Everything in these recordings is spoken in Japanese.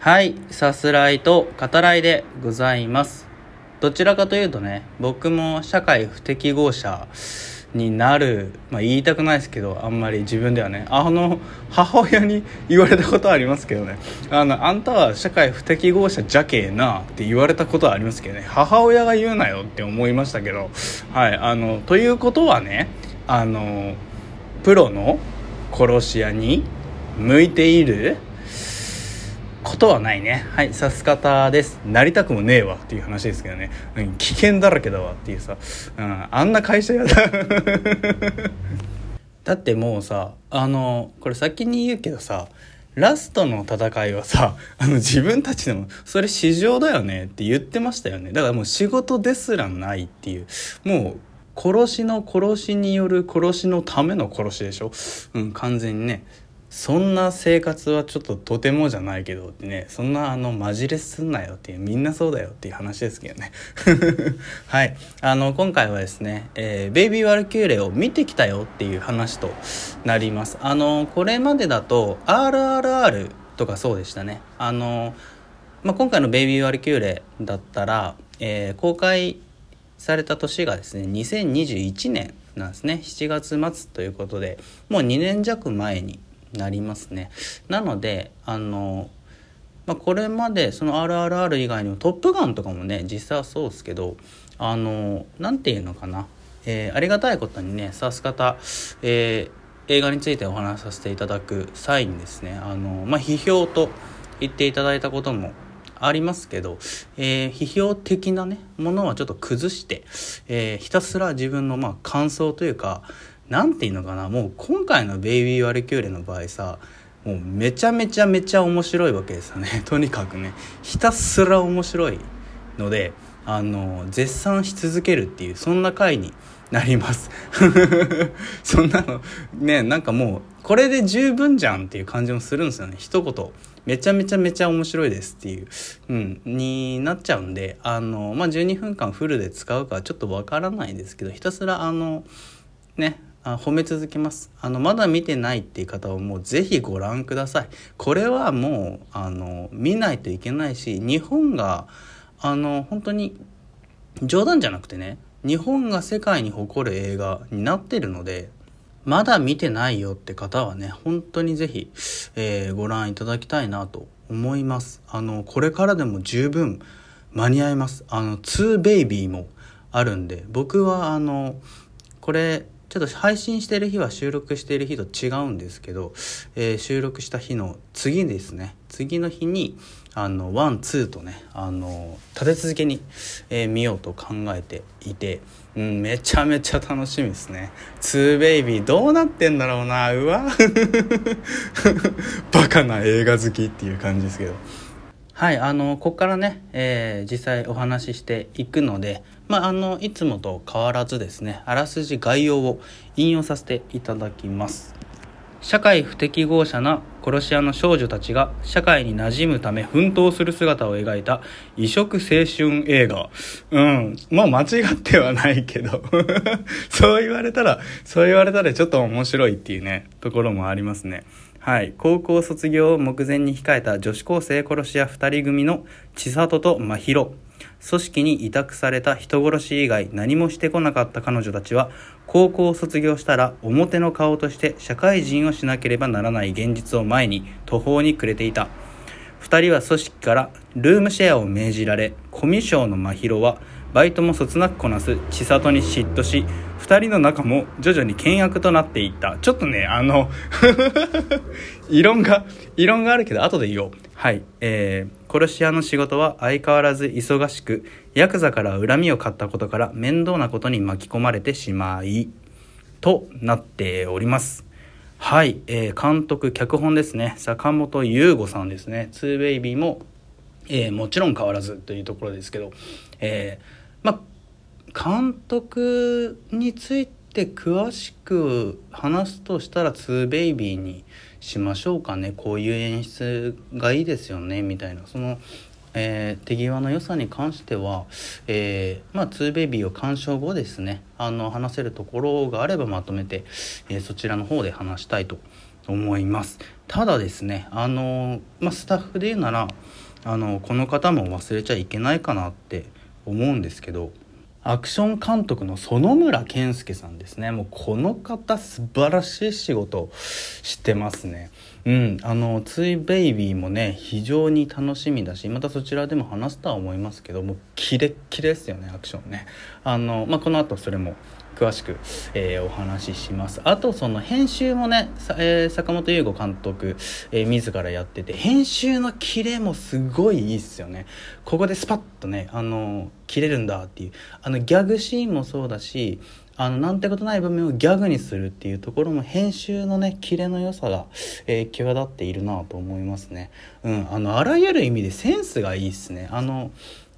はい、さすらいと語らいでございます。どちらかというとね、僕も社会不適合者になる、まあ言いたくないですけど、あんまり自分ではね、あの、母親に言われたことはありますけどね、あの、あんたは社会不適合者じゃけえなって言われたことはありますけどね、母親が言うなよって思いましたけど、はい、あの、ということはね、あの、プロの殺し屋に向いていることはないね。はいさす方です。なりたくもねえわ。っていう話ですけどね、うん、危険だらけだわっていうさ、うん、あんな会社やだ。だってもうさあのこれ先に言うけどさラストの戦いはさあの自分たちでもそれ市場だよね。って言ってましたよね。だからもう仕事ですらないっていう。もう殺しの殺しによる殺しのための殺しでしょ。うん完全にね。そんな生活はちょっととてもじゃないけどってねそんなあのマジレスすんなよっていうみんなそうだよっていう話ですけどね。はい。あの今回はですね、えーベイビー・ワルキューレを見てきたよっていう話となります。あのこれまでだと RRR とかそうでしたね。あの、まあ、今回のベイビー・ワルキューレだったら、えー公開された年がですね2021年なんですね。7月末ということでもう2年弱前になりますね。なのであの、まあ、これまでその RRR 以外にも「トップガン」とかもね実際はそうですけどあのなんていうのかな、えーありがたいことにねさす方、えー映画についてお話しさせていただく際にですねあの、まあ、批評と言っていただいたこともありますけど、えー批評的なねものはちょっと崩して、えーひたすら自分のまあ感想というかなんていうのかな？もう今回の「ベイビー・ワルキューレ」の場合さもうめちゃめちゃめちゃ面白いわけですよね。とにかくねひたすら面白いのであの絶賛し続けるっていうそんな回になります。そんなのねなんかもうこれで十分じゃんっていう感じもするんですよね。一言。めちゃめちゃめちゃ面白いですっていう、うん、になっちゃうんであの、まあ、12分間フルで使うかはちょっとわからないですけどひたすらあのねあ褒め続けます。あのまだ見てないっていう方はもうぜひご覧ください。これはもうあの見ないといけないし日本があの本当に冗談じゃなくてね日本が世界に誇る映画になってるのでまだ見てないよって方はね本当にぜひ、えーご覧いただきたいなと思います。あのこれからでも十分間に合います。あの2ベイビーもあるんで僕はあのこれちょっと配信してる日は収録している日と違うんですけど、えー収録した日の次ですね。次の日にあのワンツーとねあの立て続けに、えー見ようと考えていて、うん、めちゃめちゃ楽しみですね。2ベイビーどうなってんだろうなうわ バカな映画好きっていう感じですけど。はい、あの、ここからね、えー実際お話ししていくので、まあ、あの、いつもと変わらずですね、あらすじ概要を引用させていただきます。社会不適合者な殺し屋の少女たちが社会に馴染むため奮闘する姿を描いた異色青春映画。うん。まあ間違ってはないけど。そう言われたら、そう言われたらちょっと面白いっていうね、ところもありますね。はい。高校卒業を目前に控えた女子高生殺し屋二人組の千里と真宙。組織に委託された人殺し以外何もしてこなかった彼女たちは高校を卒業したら表の顔として社会人をしなければならない現実を前に途方に暮れていた2人は組織からルームシェアを命じられコミュ障の真宙はバイトもそつなくこなす。千里に嫉妬し2人の仲も徐々に険悪となっていった。ちょっとねあの 異論が異論があるけど後で言おう。はい。えー、殺し屋の仕事は相変わらず忙しくヤクザから恨みを買ったことから面倒なことに巻き込まれてしまいとなっております。はい、えー監督脚本ですね。坂本優吾さんですね「2ベイビーも」えーもちろん変わらずというところですけど、えーまあ監督について詳しく話すとしたら「2ベイビーにしましょうかね。こういう演出がいいですよね。みたいな。その、えー手際の良さに関しては、えーまあ、2ベイビーを鑑賞後ですね。あの話せるところがあればまとめて、えーそちらの方で話したいと思います。ただですねあの、まあ、スタッフで言うならあのこの方も忘れちゃいけないかなって思うんですけどアクション監督の園村健介さんですね。もうこの方素晴らしい仕事してますね。うん。あの「ついベイビー」もね非常に楽しみだしまたそちらでも話すとは思いますけどもうキレッキレですよねアクションね。あの、まあ、この後それも詳しく、えー、お話しします。あとその編集もね、えー、坂本優吾監督、えー、自らやってて編集のキレもすごいいいっすよね。ここでスパッとねあの切れるんだっていう。あのギャグシーンもそうだしあのなんてことない場面をギャグにするっていうところも編集のねキレの良さが、えー、際立っているなと思いますね。うんあのあらゆる意味でセンスがいいっすね。あの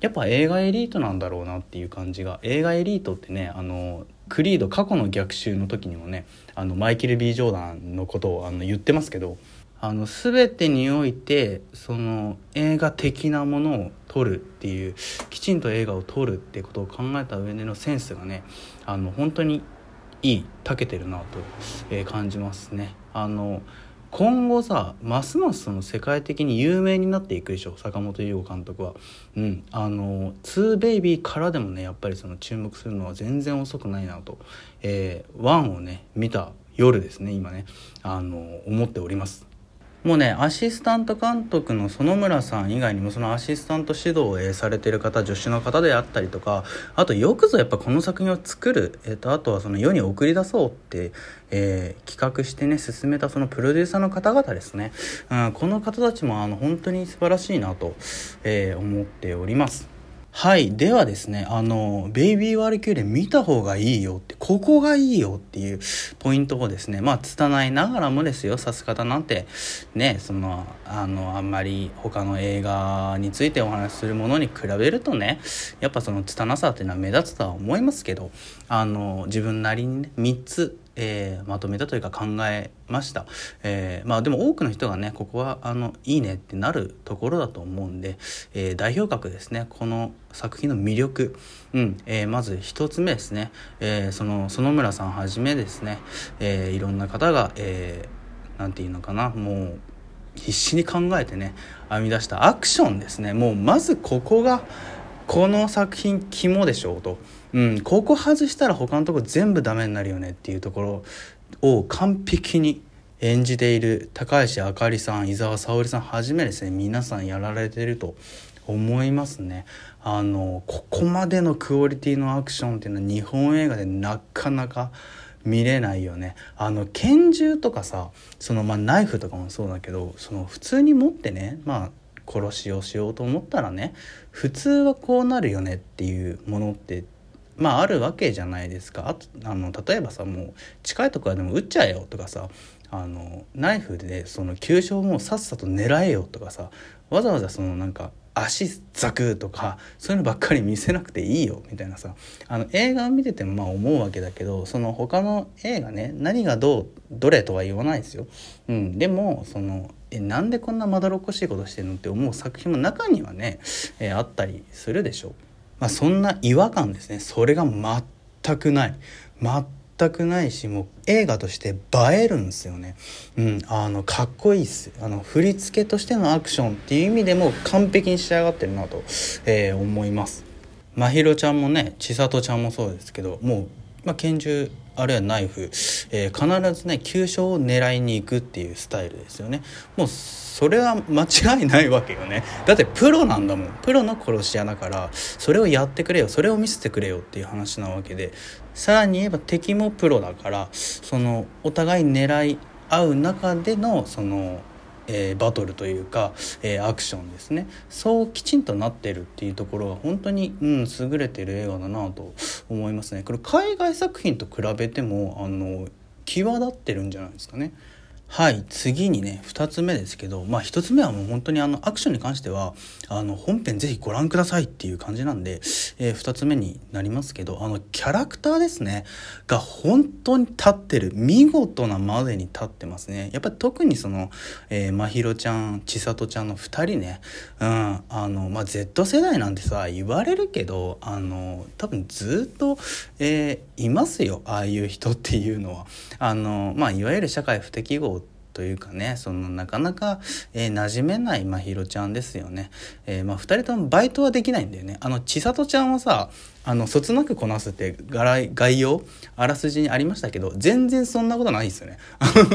やっぱ映画エリートなんだろうなっていう感じが。映画エリートってねあのクリード過去の逆襲の時にもねあのマイケル・ B・ ジョーダンのことをあの言ってますけどあの全てにおいてその映画的なものを撮るっていうきちんと映画を撮るってことを考えた上でのセンスがねあの本当にいい長けてるなと、え感じますね。あの今後さますますその世界的に有名になっていくでしょ坂本優吾監督は。うん、あの「2ベイビー」からでもねやっぱりその注目するのは全然遅くないなと「えー、1」をね見た夜ですね今ねあの思っております。もうねアシスタント監督の園村さん以外にもそのアシスタント指導をされてる方助手の方であったりとかあとよくぞやっぱこの作品を作る、えー、とあとはその世に送り出そうって、えー、企画してね進めたそのプロデューサーの方々ですね、うん、この方たちもあの本当に素晴らしいなと、えー、思っております。はいではですねあのベイビーワルキューレ見た方がいいよってここがいいよっていうポイントをですねまあ拙いながらもですよさす方なんてねそのあのあんまり他の映画についてお話しするものに比べるとねやっぱその拙さっていうのは目立つとは思いますけどあの自分なりにね3つえー、まとめたというか考えました、えー、まあでも多くの人がねここはあのいいねってなるところだと思うんで、えー、代表格ですね。この作品の魅力、うん。え、まず1つ目ですね、え、その園村さんはじめですね、え、いろんな方が、えー、ていうのかな。もう必死に考えてね編み出したアクションですね。もうまずここがこの作品肝でしょ？うと。うん、ここ外したら他のとこ全部ダメになるよねっていうところを完璧に演じている高橋あかりさん伊沢沙織さんはじめですね皆さんやられてると。思いますね。あのここまでのクオリティのアクションっていうのは日本映画でなかなか見れないよね。あの拳銃とかさそのまあナイフとかもそうだけどその普通に持ってねまあ殺しをしようと思ったらね普通はこうなるよねっていうものってまああるわけじゃないですかあとあの例えばさもう近いところでも撃っちゃえよとかさあのナイフでその急所をもうさっさと狙えよとかさわざわざそのなんか足ザクとかそういうのばっかり見せなくていいよみたいなさあの映画を見ててもまあ思うわけだけどその他の映画ね何がどうどれとは言わないですよ。うん、でもそのえなんでこんなまどろっこしいことしてんのって思う作品も中にはね、えー、あったりするでしょう。まあ、そんな違和感ですね。それが全くない。全くないしもう映画として映えるんですよね。うんあのかっこいいっす。あの振り付けとしてのアクションっていう意味でも完璧に仕上がってるなと、えー、思います。まひろちゃんもね千里ちゃんもそうですけどもう、まあ、拳銃あるいはナイフ、えー、必ずね急所を狙いに行くっていうスタイルですよね。もうそれは間違いないわけよね。だってプロなんだもん。プロの殺し屋だからそれをやってくれよ。それを見せてくれよっていう話なわけで。さらに言えば敵もプロだからそのお互い狙い合う中でのそのえー、バトルというか、えー、アクションですねそうきちんとなってるっていうところは本当に、うん、優れてる映画だなと思いますねこれ海外作品と比べてもあの際立ってるんじゃないですかね。はい次にね2つ目ですけどまあ1つ目はもう本当にあのアクションに関してはあの本編ぜひご覧くださいっていう感じなんで、えー、2つ目になりますけどあのキャラクターですねが本当に立ってる見事なまでに立ってますね。やっぱり特にその、えー、まひろちゃん千里ちゃんの2人ねうんあのまあ Z 世代なんてさ言われるけどあの多分ずっと、えー、いますよああいう人っていうのは。あのまあいわゆる社会不適合というかねそのなかなか、えー、馴染めないまひろちゃんですよね、えー、まあ、2人ともバイトはできないんだよね。あの千里ちゃんはさあのそつなくこなすって概要あらすじにありましたけど全然そんなことないですよね。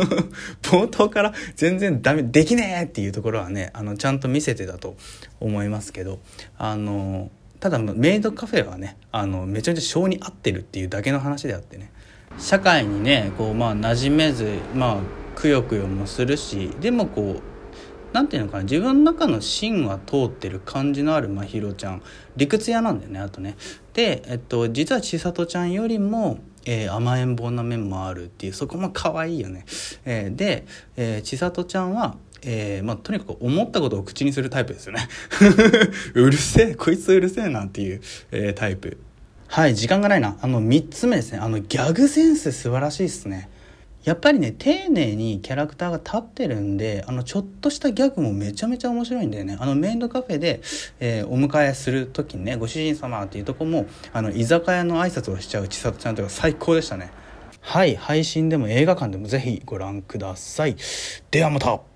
冒頭から全然ダメできねえっていうところはねあのちゃんと見せてたと思いますけどあのただメイドカフェはねあのめちゃめちゃ性に合ってるっていうだけの話であってね。社会にねこうまあ馴染めずまあくよくよもするしでもこう何て言うのかな自分の中の芯は通ってる感じのあるまひろちゃん。理屈屋なんだよねあとね。で、えっと、実は千里ちゃんよりも、えー、甘えん坊な面もあるっていうそこも可愛いよね、えー、で、えー、千里ちゃんはえー、まあ、とにかく思ったことを口にするタイプですよね。うるせえこいつうるせえなっていう、えー、タイプ。はい時間がないな。あの3つ目ですね。あのギャグセンス素晴らしいですね。やっぱりね丁寧にキャラクターが立ってるんであのちょっとしたギャグもめちゃめちゃ面白いんだよね。あのメイドカフェで、えー、お迎えする時にねご主人様っていうとこもあの居酒屋の挨拶をしちゃう千里ちゃんとか最高でしたね。はい配信でも映画館でも是非ご覧ください。ではまた。